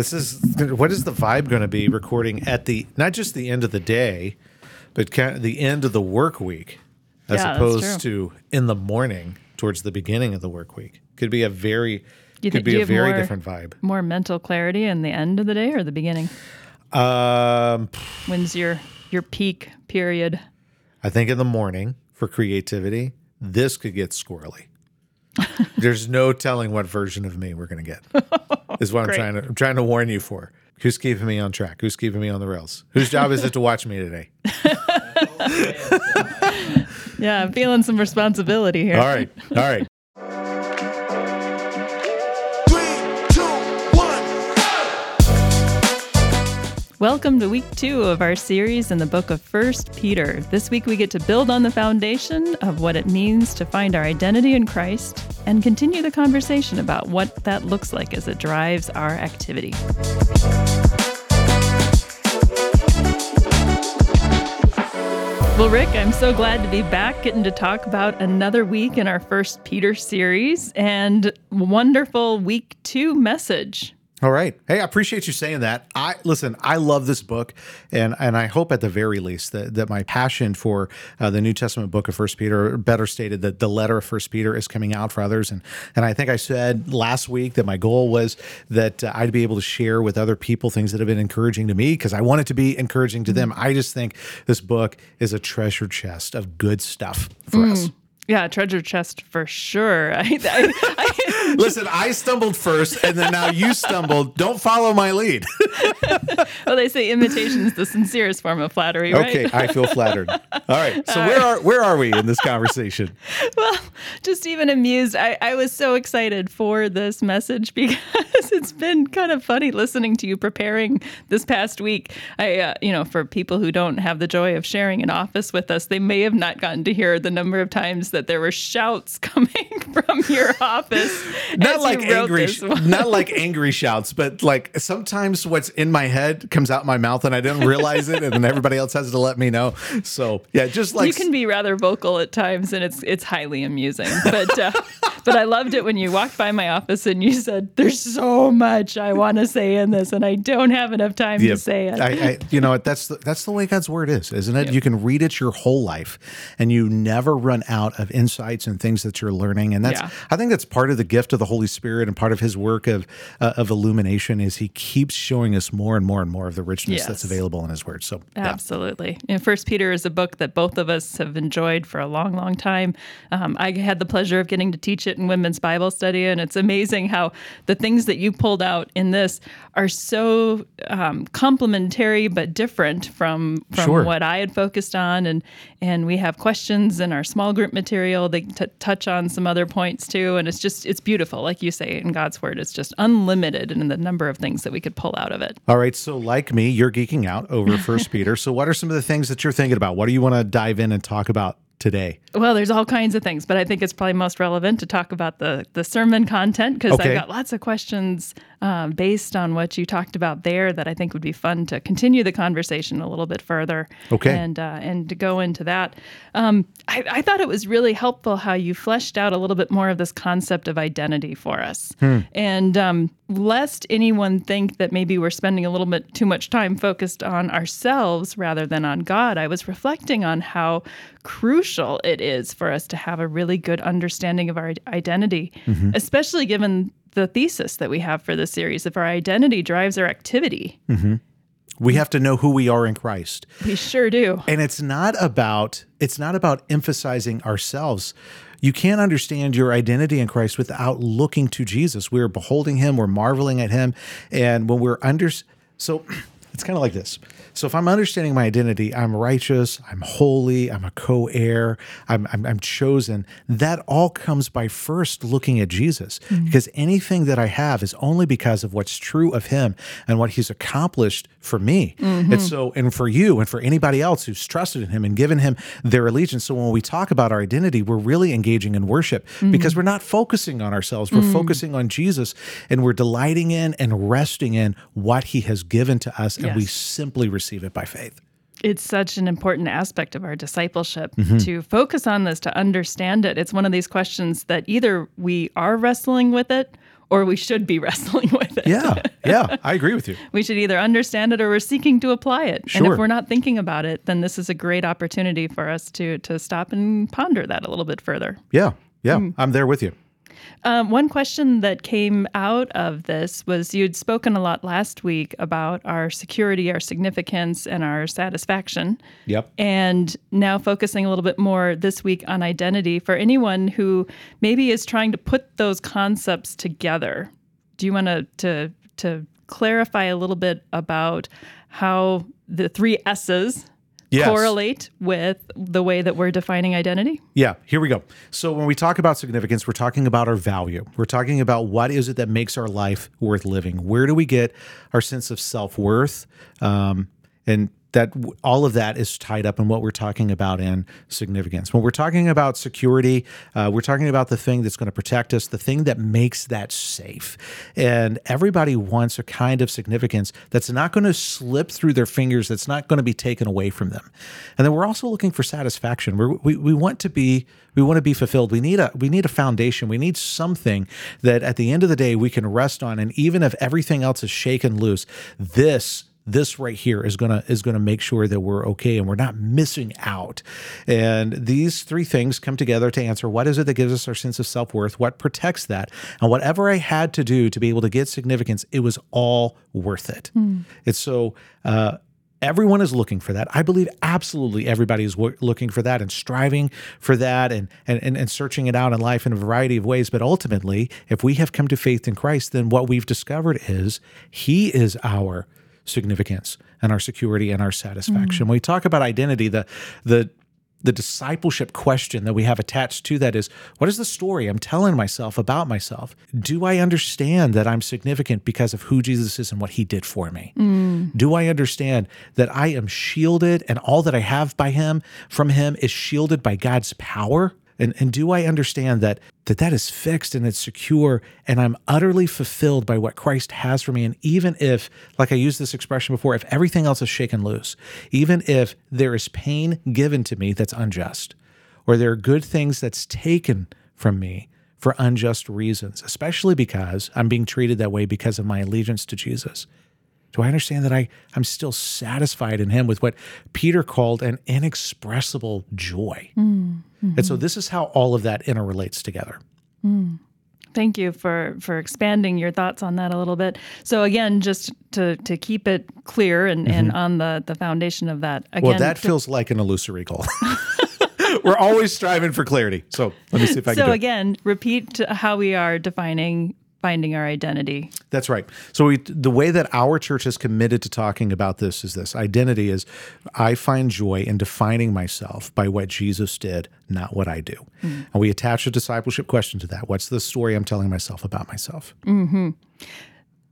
This is what is the vibe going to be recording at the not just the end of the day, but kind of the end of the work week, as Yeah, opposed to in the morning towards the beginning of the work week. Could be a very You could do be a very more- different vibe. More mental clarity in the end of the day or the beginning? Um, When's your your peak period? I think in the morning for creativity, this could get squirrely. There's no telling what version of me we're going to get. Is what I'm Great. trying to I'm trying to warn you for. Who's keeping me on track? Who's keeping me on the rails? Whose job is it to watch me today? Yeah, I'm feeling some responsibility here. All right. All right. Welcome to week two of our series in the book of First Peter. This week we get to build on the foundation of what it means to find our identity in Christ and continue the conversation about what that looks like as it drives our activity. Well, Rick, I'm so glad to be back getting to talk about another week in our First Peter series and wonderful week two message. All right. Hey, I appreciate you saying that. I listen. I love this book, and and I hope at the very least that, that my passion for uh, the New Testament book of First Peter, better stated, that the letter of First Peter is coming out for others. And and I think I said last week that my goal was that uh, I'd be able to share with other people things that have been encouraging to me because I want it to be encouraging to them. I just think this book is a treasure chest of good stuff for us. Yeah, treasure chest for sure. I, I, I, Listen, I stumbled first, and then now you stumbled. Don't follow my lead. well, they say imitation is the sincerest form of flattery, right? Okay, I feel flattered. All right. So where are where are we in this conversation? well, just even amused. I, I was so excited for this message because it's been kind of funny listening to you preparing this past week. I, uh, you know, for people who don't have the joy of sharing an office with us, they may have not gotten to hear the number of times that there were shouts coming from your office. Not like angry, this sh- one. not like angry shouts, but like sometimes what's in my head comes out my mouth and I didn't realize it, and then everybody else has to let me know. So yeah, just like you can be rather vocal at times, and it's it's highly amusing. But uh, but I loved it when you walked by my office and you said, "There's so much I want to say in this, and I don't have enough time Yeah, to say it." I, I, you know, that's the, that's the way God's word is, isn't it? You can read it your whole life, and you never run out of insights and things that you're learning. And that's, Yeah. I think, that's part of the gift of the Holy Spirit and part of His work of uh, of illumination is He keeps showing us more and more and more of the richness that's available in His Word. So, yeah. Absolutely. And First Peter is a book that both of us have enjoyed for a long, long time. Um, I had the pleasure of getting to teach it in women's Bible study, and it's amazing how the things that you pulled out in this are so um, complementary but different from from Sure. what I had focused on. And and we have questions in our small group material. They t- touch on some other points too, and it's just it's beautiful, like you say in God's word. It's just unlimited in the number of things that we could pull out of it. All right. So, like me, you're geeking out over First Peter. So, what are some of the things that you're thinking about? What do you want to dive in and talk about today? Well, there's all kinds of things, but I think it's probably most relevant to talk about the the sermon content because Okay. I've got lots of questions um, based on what you talked about there that I think would be fun to continue the conversation a little bit further. Okay. and uh, and to go into that, um, I, I thought it was really helpful how you fleshed out a little bit more of this concept of identity for us, and um, lest anyone think that maybe we're spending a little bit too much time focused on ourselves rather than on God. I was reflecting on how crucial it is for us to have a really good understanding of our identity, especially given the thesis that we have for this series. If our identity drives our activity, mm-hmm. We have to know who we are in Christ. we sure do. and it's not about it's not about emphasizing ourselves you can't understand your identity in christ without looking to jesus we're beholding him we're marveling at him and when we're under so it's kind of like this. So if i'm understanding my identity i'm righteous i'm holy i'm a co-heir i'm, I'm, I'm chosen that all comes by first looking at jesus. Mm-hmm. Because anything that i have is only because of what's true of him and what he's accomplished for me. Mm-hmm. And so and for you and for anybody else who's trusted in him and given him their allegiance. So when we talk about our identity we're really engaging in worship mm-hmm. because we're not focusing on ourselves. We're mm. focusing on jesus and we're delighting in and resting in what he has given to us and we simply receive it by faith it's such an important aspect of our discipleship Mm-hmm. to focus on this, to understand it. It's one of these questions that either we are wrestling with it or we should be wrestling with it. Yeah, yeah, I agree with you. We should either understand it or we're seeking to apply it. And Sure. if we're not thinking about it, then this is a great opportunity for us to to stop and ponder that a little bit further. Yeah, yeah, Hmm. I'm there with you. Um, one question that came out of this was you'd spoken a lot last week about our security, our significance, and our satisfaction. Yep. And now focusing a little bit more this week on identity for anyone who maybe is trying to put those concepts together. Do you want to to to clarify a little bit about how the three S's Yes. correlate with the way that we're defining identity? Yeah, here we go. So when we talk about significance, we're talking about our value. We're talking about what is it that makes our life worth living. Where do we get our sense of self worth? Um, and that all of that is tied up in what we're talking about in significance. When we're talking about security, uh, we're talking about the thing that's going to protect us, the thing that makes that safe. And everybody wants a kind of significance that's not going to slip through their fingers, that's not going to be taken away from them. And then we're also looking for satisfaction. We're, we we want to be we want to be fulfilled. We need a we need a foundation. We need something that at the end of the day we can rest on. And even if everything else is shaken loose, this this right here is gonna is gonna make sure that we're okay and we're not missing out. And these three things come together to answer what is it that gives us our sense of self worth, what protects that, and whatever I had to do to be able to get significance, it was all worth it. It's so. Uh, Everyone is looking for that. I believe absolutely everybody is wo- looking for that and striving for that and, and, and, and searching it out in life in a variety of ways. But ultimately, if we have come to faith in Christ, then what we've discovered is He is our significance and our security and our satisfaction. Mm-hmm. When we talk about identity, the the the discipleship question that we have attached to that is what is the story I'm telling myself about myself? Do I understand that I'm significant because of who Jesus is and what he did for me? Mm. Do I understand that I am shielded and all that I have by him from him is shielded by God's power? And, and do I understand that, that that is fixed and it's secure and I'm utterly fulfilled by what Christ has for me? And even if, like I used this expression before, if everything else is shaken loose, even if there is pain given to me that's unjust, or there are good things that's taken from me for unjust reasons, especially because I'm being treated that way because of my allegiance to Jesus. Do I understand that I, I'm still satisfied in him with what Peter called an inexpressible joy? Mm, and so mm-hmm. this is how all of that interrelates together. Mm. Thank you for for expanding your thoughts on that a little bit. So again, just to to keep it clear and, and mm-hmm. on the the foundation of that. Again, Mm-hmm. Well, that feels like an illusory goal. We're always striving for clarity. So let me see if I can so do it. again, repeat how we are defining finding our identity. That's right. So we, the way that our church is committed to talking about this is this identity is I find joy in defining myself by what Jesus did, not what I do. Mm. And we attach a discipleship question to that. What's the story I'm telling myself about myself? Mm-hmm.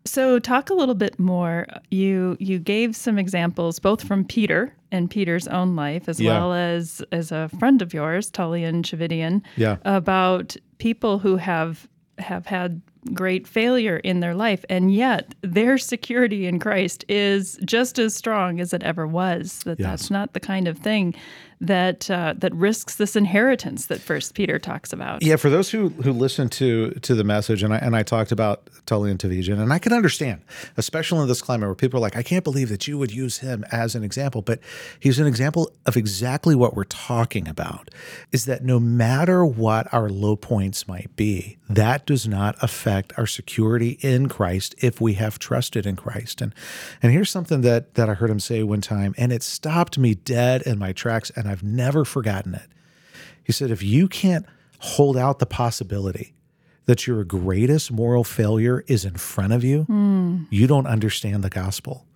So talk a little bit more. You you gave some examples both from Peter and Peter's own life, as Yeah. well as as a friend of yours, Tullian Tchividjian, Yeah. about people who have have had great failure in their life, and yet their security in Christ is just as strong as it ever was. That Yes. that's not the kind of thing that uh, that risks this inheritance that First Peter talks about. Yeah, for those who who listen to to the message, and I and I talked about Tullian Tchividjian, and I can understand, especially in this climate where people are like, I can't believe that you would use him as an example, but he's an example of exactly what we're talking about. Is that no matter what our low points might be, that does not affect our security in Christ if we have trusted in Christ. And and here's something that that I heard him say one time, and it stopped me dead in my tracks, and I've never forgotten it. He said, if you can't hold out the possibility that your greatest moral failure is in front of you, hmm. you don't understand the gospel.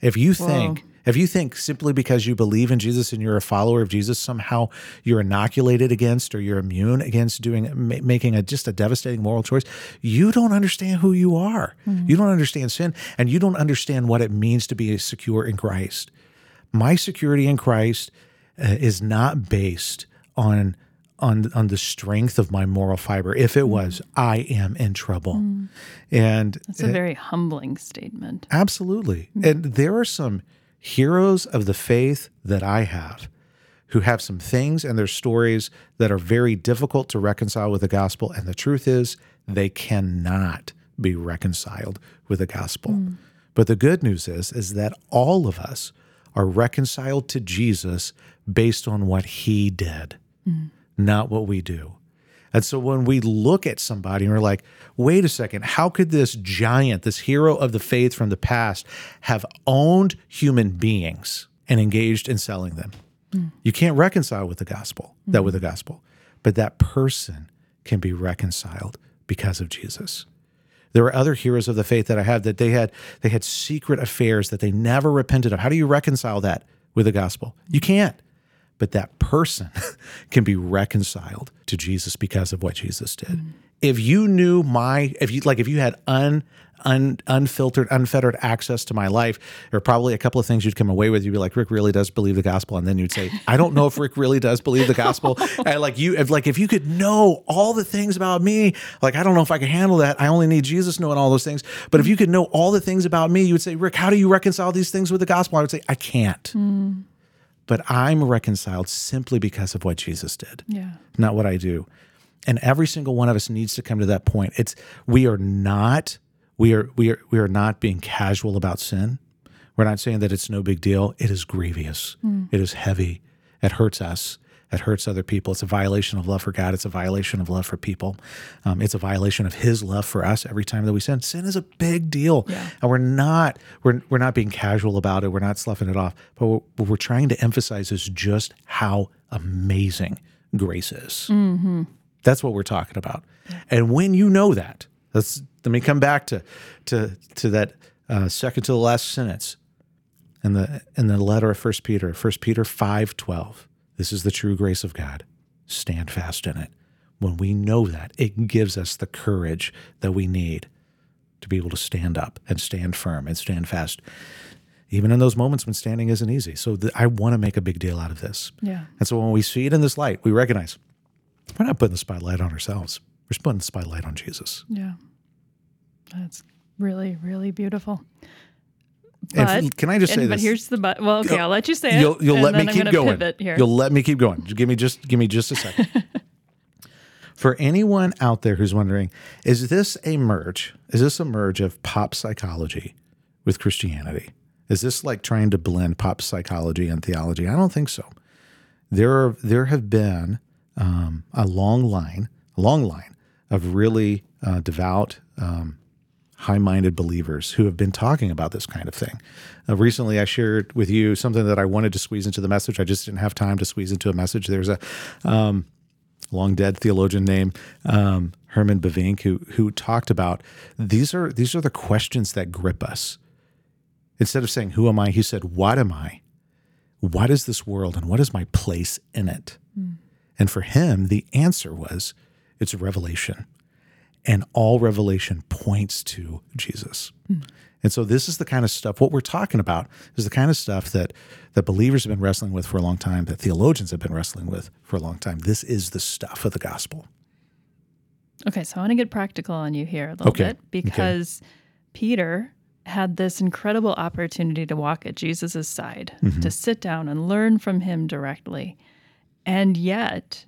If you think, if you think simply because you believe in Jesus and you're a follower of Jesus, somehow you're inoculated against or you're immune against doing ma- making a just a devastating moral choice, you don't understand who you are. Hmm. You don't understand sin, and you don't understand what it means to be secure in Christ. My security in Christ Uh, is not based on on on the strength of my moral fiber. If it mm. was, I am in trouble. Mm. And It's a uh, very humbling statement. absolutely. Mm. And there are some heroes of the faith that I have who have some things and their stories that are very difficult to reconcile with the gospel. And the truth is, they cannot be reconciled with the gospel. But the good news is is that all of us are reconciled to Jesus based on what he did, mm. not what we do. And so when we look at somebody and we're like, wait a second, how could this giant, this hero of the faith from the past, have owned human beings and engaged in selling them? Mm. You can't reconcile with the gospel, that mm. with the gospel. But that person can be reconciled because of Jesus. There are other heroes of the faith that I had that they had they had secret affairs that they never repented of. How do you reconcile that with the gospel? You can't. But that person can be reconciled to Jesus because of what Jesus did. Mm. If you knew my if you like if you had un Un, unfiltered, unfettered access to my life. There are probably a couple of things you'd come away with. You'd be like, Rick really does believe the gospel, and then you'd say, I don't know if Rick really does believe the gospel. and like you, if like if you could know all the things about me, like I don't know if I can handle that. I only need Jesus knowing all those things. But if you could know all the things about me, you would say, Rick, how do you reconcile these things with the gospel? I would say, I can't. Mm. But I'm reconciled simply because of what Jesus did Yeah. not what I do. And every single one of us needs to come to that point. It's we are not we are we are we are not being casual about sin. We're not saying that it's no big deal. It is grievous. Mm. It is heavy. It hurts us. It hurts other people. It's a violation of love for God. It's a violation of love for people. Um, it's a violation of His love for us every time that we sin. Sin is a big deal, Yeah. and we're not we're we're not being casual about it. We're not sloughing it off. But what we're trying to emphasize is just how amazing grace is. That's what we're talking about. And when you know that, let's let me come back to to to that uh, second to the last sentence in the in the letter of First Peter, First Peter five twelve. This is the true grace of God. Stand fast in it. When we know that, it gives us the courage that we need to be able to stand up and stand firm and stand fast, even in those moments when standing isn't easy. So th- I want to make a big deal out of this. Yeah. And so when we see it in this light, we recognize we're not putting the spotlight on ourselves. We're just putting the spotlight on Jesus. Yeah. That's really, really beautiful. But can I just and- say but here's the but. Well, okay, I'll let you say it. You'll, you'll and let me I'm keep here. You'll let me keep going. Give me just give me just a second. For anyone out there who's wondering, is this a merge? Is this a merge of pop psychology with Christianity? Is this like trying to blend pop psychology and theology? I don't think so. There are there have been um, a long line, a long line of really uh, devout, um, high-minded believers who have been talking about this kind of thing. Uh, recently, I shared with you something that I wanted to squeeze into the message. I just didn't have time to squeeze into a message. There's a um, long dead theologian named um, Herman Bavinck who who talked about these are these are the questions that grip us. Instead of saying "Who am I?" he said, "What am I? What is this world, and what is my place in it?" And for him, the answer was, "It's revelation." And all revelation points to Jesus. And so this is the kind of stuff what we're talking about is the kind of stuff that that believers have been wrestling with for a long time, that theologians have been wrestling with for a long time. This is the stuff of the gospel. Okay, so I want to get practical on you here a little Okay, bit because Peter had this incredible opportunity to walk at Jesus' side, Mm-hmm. to sit down and learn from him directly. And yet,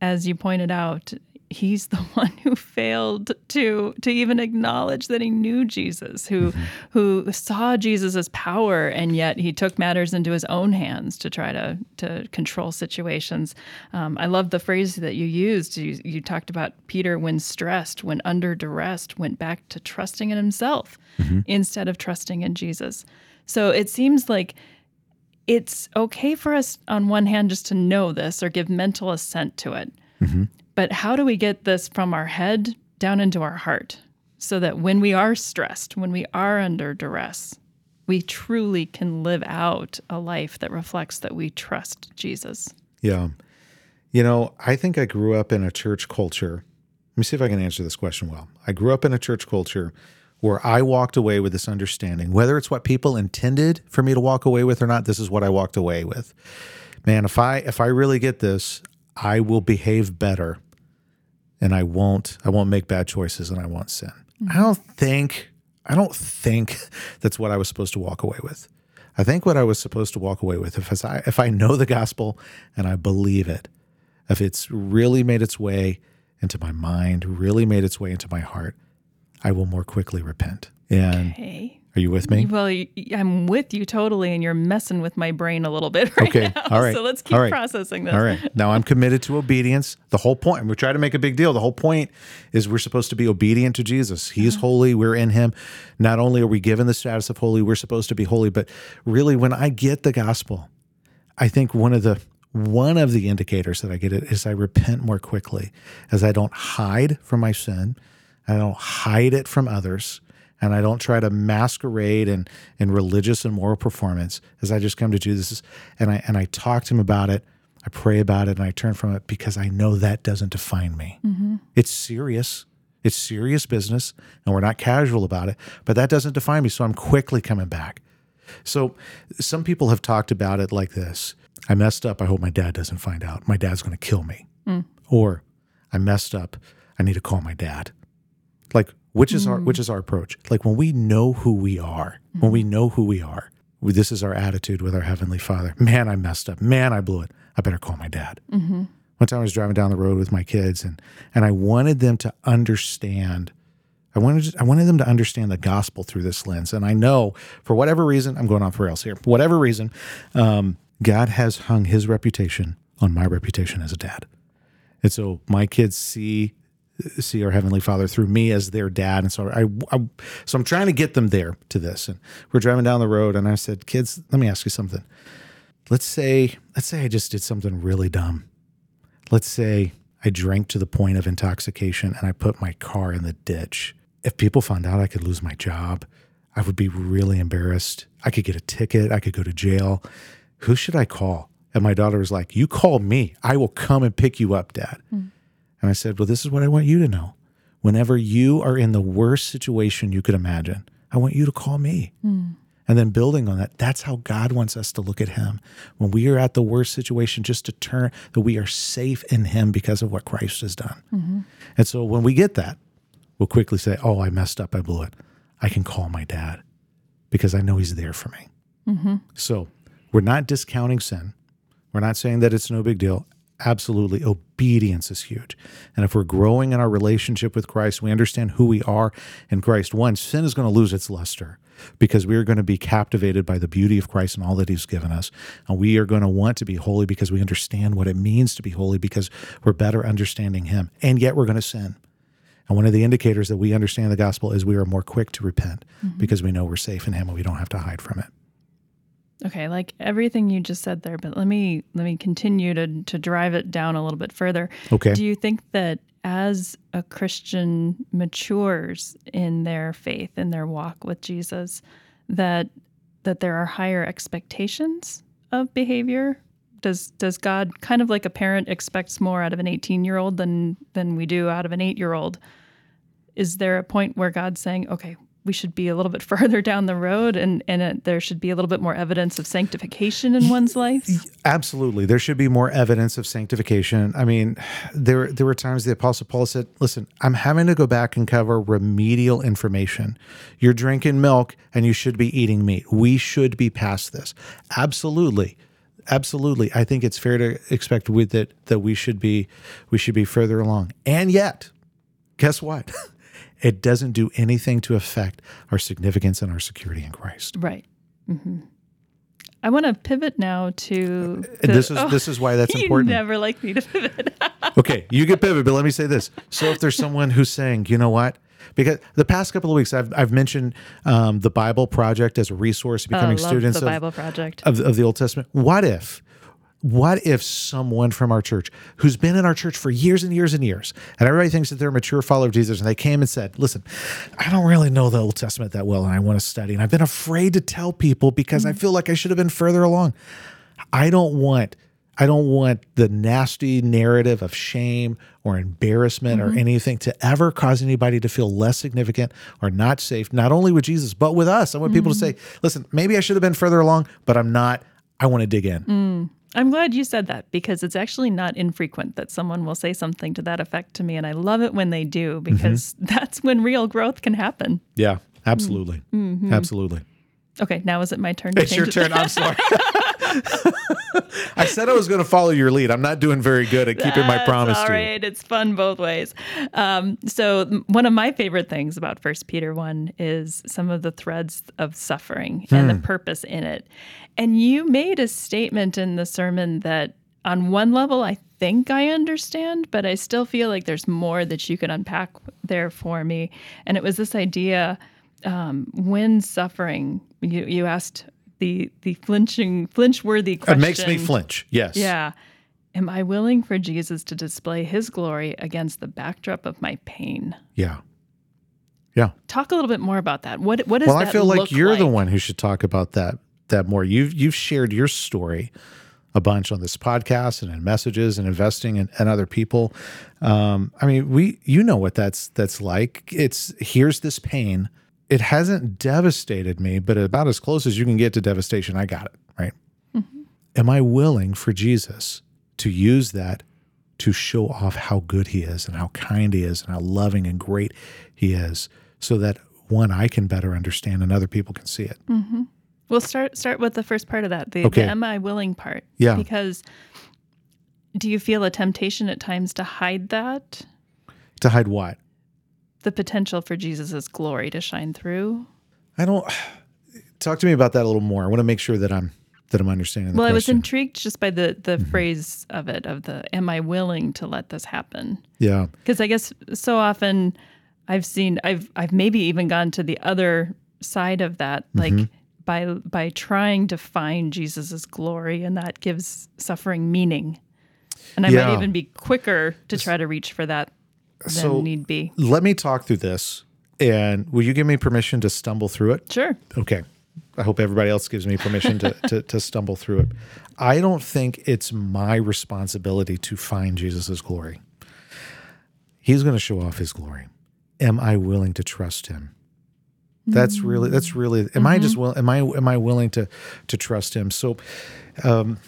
as you pointed out, he's the one who failed to to even acknowledge that he knew Jesus, who Mm-hmm. who saw Jesus' power, and yet he took matters into his own hands to try to to control situations. Um, I love the phrase that you used. You, you talked about Peter, when stressed, when under duress, went back to trusting in himself instead of trusting in Jesus. So it seems like it's okay for us on one hand just to know this or give mental assent to it. But how do we get this from our head down into our heart so that when we are stressed, when we are under duress, we truly can live out a life that reflects that we trust Jesus? Yeah. You know, I think I grew up in a church culture. Let me see if I can answer this question well. I grew up in a church culture where I walked away with this understanding, whether it's what people intended for me to walk away with or not, this is what I walked away with. Man, if I if I really get this, I will behave better and I won't I won't make bad choices and I won't sin. Mm-hmm. I don't think I don't think that's what I was supposed to walk away with. I think what I was supposed to walk away with if I if I know the gospel and I believe it, if it's really made its way into my mind, really made its way into my heart, I will more quickly repent. And Hey. Are you with me? Well, I'm with you totally, and you're messing with my brain a little bit right Okay, now. all right, So let's keep right, processing this. All right. Now I'm committed to obedience. The whole point, we try to make a big deal. The whole point is we're supposed to be obedient to Jesus. He is uh-huh. holy. We're in him. Not only are we given the status of holy, we're supposed to be holy, but really when I get the gospel, I think one of the one of the indicators that I get it is I repent more quickly as I don't hide from my sin. I don't hide it from others. And I don't try to masquerade in, in religious and moral performance as I just come to Jesus and I and I talk to him about it. I pray about it and I turn from it because I know that doesn't define me. Mm-hmm. It's serious. It's serious business and we're not casual about it, but that doesn't define me. So I'm quickly coming back. So some people have talked about it like this I messed up. I hope my dad doesn't find out. My dad's going to kill me. Mm. Or I messed up. I need to call my dad. Like, which is our mm. which is our approach? Like when we know who we are, when we mm. know who we are, this is our attitude with our heavenly Father. Man, I messed up. Man, I blew it. I better call my dad. Mm-hmm. One time I was driving down the road with my kids, and and I wanted them to understand. I wanted I wanted them to understand the gospel through this lens. And I know for whatever reason, I'm going off rails here. For whatever reason, um, God has hung His reputation on my reputation as a dad, and so my kids see see our heavenly Father through me as their dad. And so I, I so I'm trying to get them there to this. And we're driving down the road, and I said, "Kids, let me ask you something. Let's say let's say I just did something really dumb." let's say I drank to the point of intoxication and I put my car in the ditch. If people found out I could lose my job, I would be really embarrassed. I could get a ticket, I could go to jail. Who should I call? And my daughter was like, You call me. I will come and pick you up, Dad. Hmm. And I said, Well, this is what I want you to know. Whenever you are in the worst situation you could imagine, I want you to call me. And then building on that, that's how God wants us to look at Him. When we are at the worst situation, just to turn that we are safe in Him because of what Christ has done. And so when we get that, we'll quickly say, Oh, I messed up. I blew it. I can call my dad because I know He's there for me. Mm-hmm. So we're not discounting sin. We're not saying that it's no big deal. Absolutely. Obedience is huge. And if we're growing in our relationship with Christ, we understand who we are in Christ. One, sin is going to lose its luster because we are going to be captivated by the beauty of Christ and all that He's given us. And we are going to want to be holy because we understand what it means to be holy because we're better understanding Him. And yet we're going to sin. And one of the indicators that we understand the gospel is we are more quick to repent mm-hmm. because we know we're safe in Him and we don't have to hide from it. Okay, like everything you just said there, but let me let me continue to to drive it down a little bit further. Okay. Do you think that as a Christian matures in their faith in their walk with Jesus, that that there are higher expectations of behavior? Does does God kind of like a parent expects more out of an 18 year old than than we do out of an eight year old? Is there a point where God's saying, okay, we should be a little bit further down the road and, and it, there should be a little bit more evidence of sanctification in one's life? Absolutely. There should be more evidence of sanctification. I mean, there there were times the apostle Paul said, "Listen, I'm having to go back and cover remedial information. You're drinking milk and you should be eating meat. We should be past this." Absolutely. Absolutely. I think it's fair to expect with it that we should be we should be further along. And yet, guess what? It doesn't do anything to affect our significance and our security in Christ. Right. hmm I want to pivot now to. The- this is oh, this is why that's you important. never like me to pivot. okay, you get pivot, but let me say this. So if there's someone who's saying, you know what? Because the past couple of weeks, I've, I've mentioned um, the Bible Project as a resource, becoming love students the of, Bible Project. of, of the Old Testament. What if, what if someone from our church who's been in our church for years and years and years, and everybody thinks that they're a mature follower of Jesus, and they came and said, listen, I don't really know the Old Testament that well, and I want to study, and I've been afraid to tell people because I mm. feel like I should have been further along. I don't want I don't want the nasty narrative of shame or embarrassment or mm-hmm. anything to ever cause anybody to feel less significant or not safe, not only with Jesus, but with us. I want people to mm-hmm. say, listen, maybe I should have been further along, but I'm not. I want to dig in. Mm. I'm glad you said that because it's actually not infrequent that someone will say something to that effect to me. And I love it when they do mm-hmm. because that's when real growth can happen. Yeah, absolutely. Mm-hmm. Absolutely. Okay, now is it my turn? To It's your it? turn. I'm sorry. I said I was going to follow your lead. I'm not doing very good at keeping my promise all to you. It's fun both ways. Um, so one of my favorite things about First Peter one is some of the threads of suffering and Hmm. the purpose in it. And you made a statement in the sermon that, on one level, I think I understand, but I still feel like there's more that you could unpack there for me. And it was this idea um, when suffering. You you asked the the flinching flinch worthy question. It makes me flinch. Yes. Yeah. Am I willing for Jesus to display his glory against the backdrop of my pain? Yeah. Yeah. Talk a little bit more about that. What what does Well, that I feel like you're the one who should talk about that that more. You've you've shared your story a bunch on this podcast and in messages and investing in, in other people. Um, I mean, we you know what that's that's like. It's here's this pain. It hasn't devastated me, but about as close as you can get to devastation, I got it, right? Mm-hmm. Am I willing for Jesus to use that to show off how good he is and how kind he is and how loving and great he is so that one I can better understand and other people can see it. Mm-hmm. We'll start start with the first part of that, the, Okay. the am I willing part. Yeah. Because do you feel a temptation at times to hide that? To hide what? The potential for Jesus' glory to shine through? I don't talk to me about that a little more. I want to make sure that I'm that I'm understanding the Well, I was intrigued just by the the Mm-hmm. phrase of it, of the am I willing to let this happen? yeah. because I guess so often I've seen I've I've maybe even gone to the other side of that, like Mm-hmm. by by trying to find Jesus's glory, and that gives suffering meaning. And I Yeah. might even be quicker to try to reach for that than So- need be. Let me talk through this and will you give me permission to stumble through it? Sure. Okay. I hope everybody else gives me permission to, to, to stumble through it. I don't think it's my responsibility to find Jesus' glory. He's going to show off his glory. Am I willing to trust him? That's really that's really am I just will am I am I willing to to trust him? So um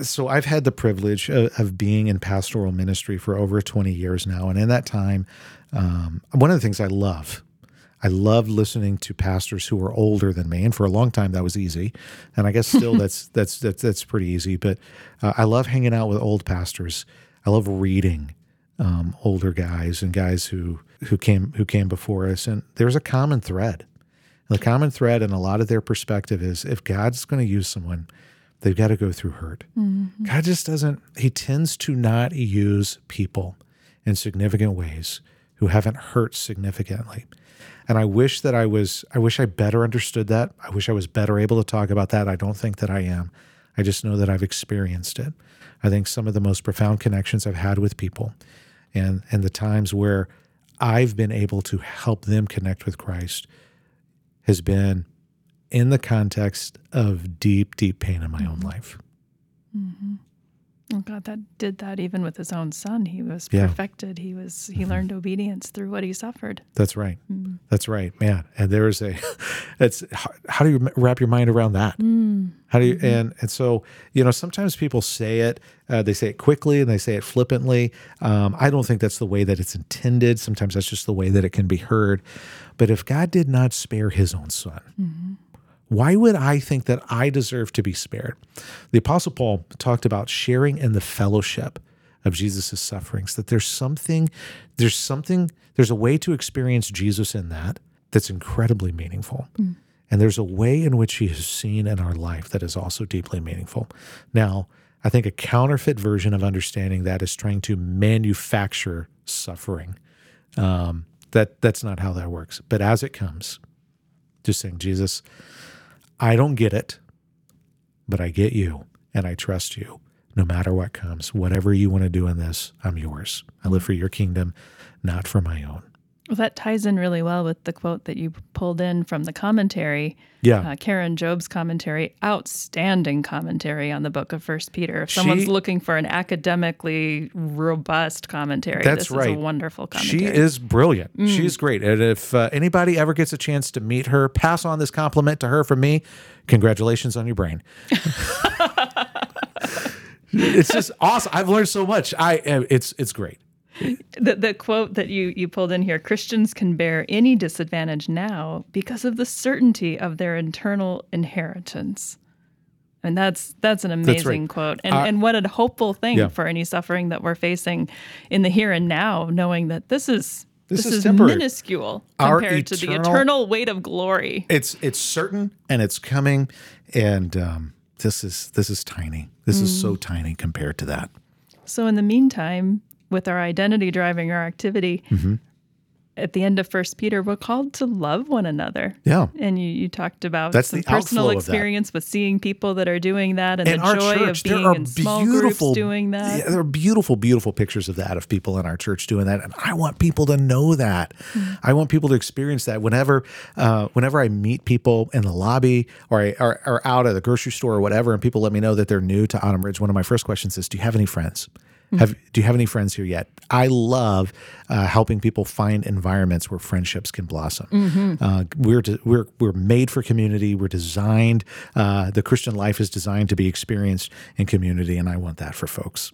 so I've had the privilege of, of being in pastoral ministry for over 20 years now and in that time um, one of the things I love I love listening to pastors who are older than me, and for a long time that was easy, and I guess still that's that's that's that's pretty easy. But uh, I love hanging out with old pastors. I love reading um, older guys and guys who who came who came before us, and there's a common thread. And the common thread in a lot of their perspective is if God's going to use someone, they've got to go through hurt. Mm-hmm. God just doesn't. He tends to not use people in significant ways who haven't hurt significantly. And I wish that I was, I wish I better understood that. I wish I was better able to talk about that. I don't think that I am. I just know that I've experienced it. I think some of the most profound connections I've had with people and, and the times where I've been able to help them connect with Christ has been in the context of deep, deep pain in my own mm-hmm. life. Oh God, that did that even with his own son. He was Yeah. perfected. He was he mm-hmm. learned obedience through what he suffered. That's right. That's right, man. And there is a, it's how, how do you wrap your mind around that? How do you and and so you know sometimes people say it, uh, they say it quickly and they say it flippantly. Um, I don't think that's the way that it's intended. Sometimes that's just the way that it can be heard. But if God did not spare His own Son, why would I think that I deserve to be spared? The Apostle Paul talked about sharing in the fellowship of Jesus' sufferings, that there's something, there's something, there's a way to experience Jesus in that that's incredibly meaningful. And there's a way in which he is seen in our life that is also deeply meaningful. Now, I think a counterfeit version of understanding that is trying to manufacture suffering. Um, that that's not how that works. But as it comes, just saying, Jesus, I don't get it, but I get you and I trust you no matter what comes. Whatever you want to do in this, I'm yours. I live for your kingdom, not for my own. Well, that ties in really well with the quote that you pulled in from the commentary. Yeah. uh, Karen Jobes' commentary, outstanding commentary on the book of First Peter. If someone's She- looking for an academically robust commentary, That's this right. is a wonderful commentary. She is brilliant. She's great. And if uh, anybody ever gets a chance to meet her, pass on this compliment to her from me. Congratulations on your brain. it's just awesome. I've learned so much. I it's it's great. The, the quote that you, you pulled in here Christians can bear any disadvantage now because of the certainty of their internal inheritance. And that's that's an amazing right. quote. And Our- and what a hopeful thing Yeah. for any suffering that we're facing in the here and now, knowing that this is This this, is is, minuscule Our compared to the eternal- eternal weight of glory. It's it's certain and it's coming, and um, this is this is tiny. This is so tiny compared to that. So in the meantime, with our identity driving our activity, Mm-hmm. at the end of First Peter, we're called to love one another. Yeah. And you, you talked about That's some the personal outflow of that. experience with seeing people that are doing that and in the joy church, of there being are in small beautiful groups doing that. Yeah, there are beautiful, beautiful pictures of that of people in our church doing that, and I want people to know that. Hmm. I want people to experience that. Whenever, uh, whenever I meet people in the lobby or I or, or out at the grocery store or whatever, and people let me know that they're new to Autumn Ridge, one of my first questions is, "Do you have any friends?" Hmm. Have do you have any friends here yet? I love uh, helping people find environments where friendships can blossom. Mm-hmm. Uh, we're de- we're we're made for community. We're designed. Uh, the Christian life is designed to be experienced in community, and I want that for folks.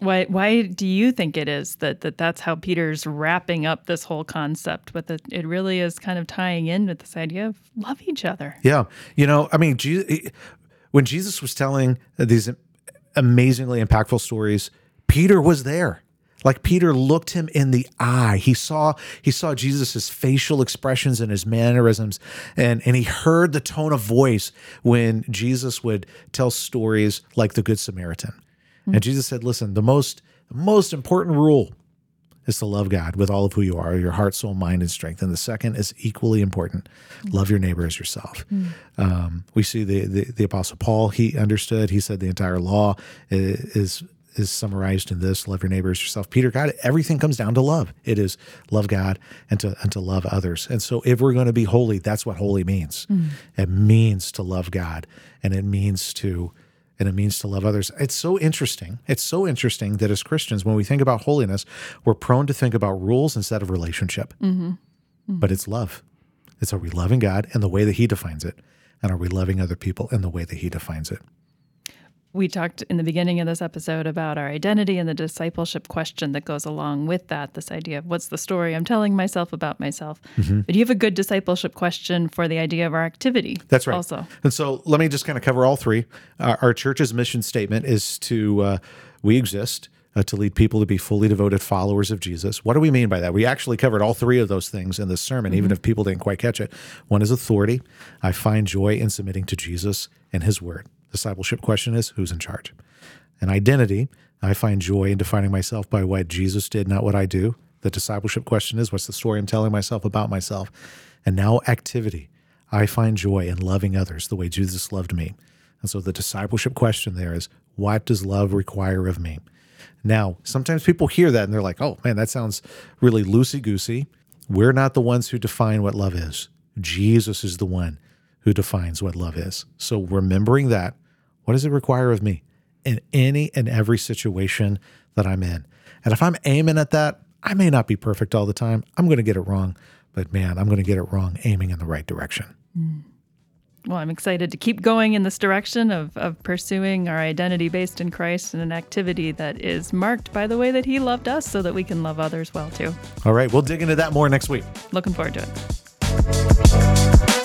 Why why do you think it is that, that that's how Peter's wrapping up this whole concept with it? It really is kind of tying in with this idea of love each other. Yeah, you know, I mean, Je- when Jesus was telling these amazingly impactful stories, Peter was there. Like Peter looked him in the eye. He saw he saw Jesus's facial expressions and his mannerisms, and and he heard the tone of voice when Jesus would tell stories like the Good Samaritan. And Jesus said, "Listen, the most the most important rule is to love God with all of who you are, your heart, soul, mind, and strength. And the second is equally important: mm. love your neighbor as yourself. Mm. Um, we see the, the the Apostle Paul. He understood. He said the entire law is is summarized in this: love your neighbor as yourself. Peter got it. Everything comes down to love. It is love God and to and to love others. And so, if we're going to be holy, that's what holy means. Mm. It means to love God, and it means to and it means to love others. It's so interesting. It's so interesting that as Christians, when we think about holiness, we're prone to think about rules instead of relationship. Mm-hmm. Mm-hmm. But it's love. It's are we loving God in the way that He defines it? And are we loving other people in the way that He defines it? We talked in the beginning of this episode about our identity and the discipleship question that goes along with that. This idea of what's the story I'm telling myself about myself. Mm-hmm. But you have a good discipleship question for the idea of our activity. That's right. Also, And so let me just kind of cover all three. Uh, our church's mission statement is to, uh, we exist uh, to lead people to be fully devoted followers of Jesus. What do we mean by that? We actually covered all three of those things in this sermon, even if people didn't quite catch it. One is authority. I find joy in submitting to Jesus and his word. Discipleship question is who's in charge? And identity, I find joy in defining myself by what Jesus did, not what I do. The discipleship question is what's the story I'm telling myself about myself? And now activity, I find joy in loving others the way Jesus loved me. And so the discipleship question there is what does love require of me? Now, sometimes people hear that and they're like, oh man, that sounds really loosey goosey. We're not the ones who define what love is. Jesus is the one who defines what love is. So remembering that, what does it require of me in any and every situation that I'm in? And if I'm aiming at that, I may not be perfect all the time. I'm going to get it wrong, but man, I'm going to get it wrong aiming in the right direction. Mm. well, I'm excited to keep going in this direction of, of pursuing our identity based in Christ and an activity that is marked by the way that He loved us so that we can love others well too. All right, we'll dig into that more next week. Looking forward to it.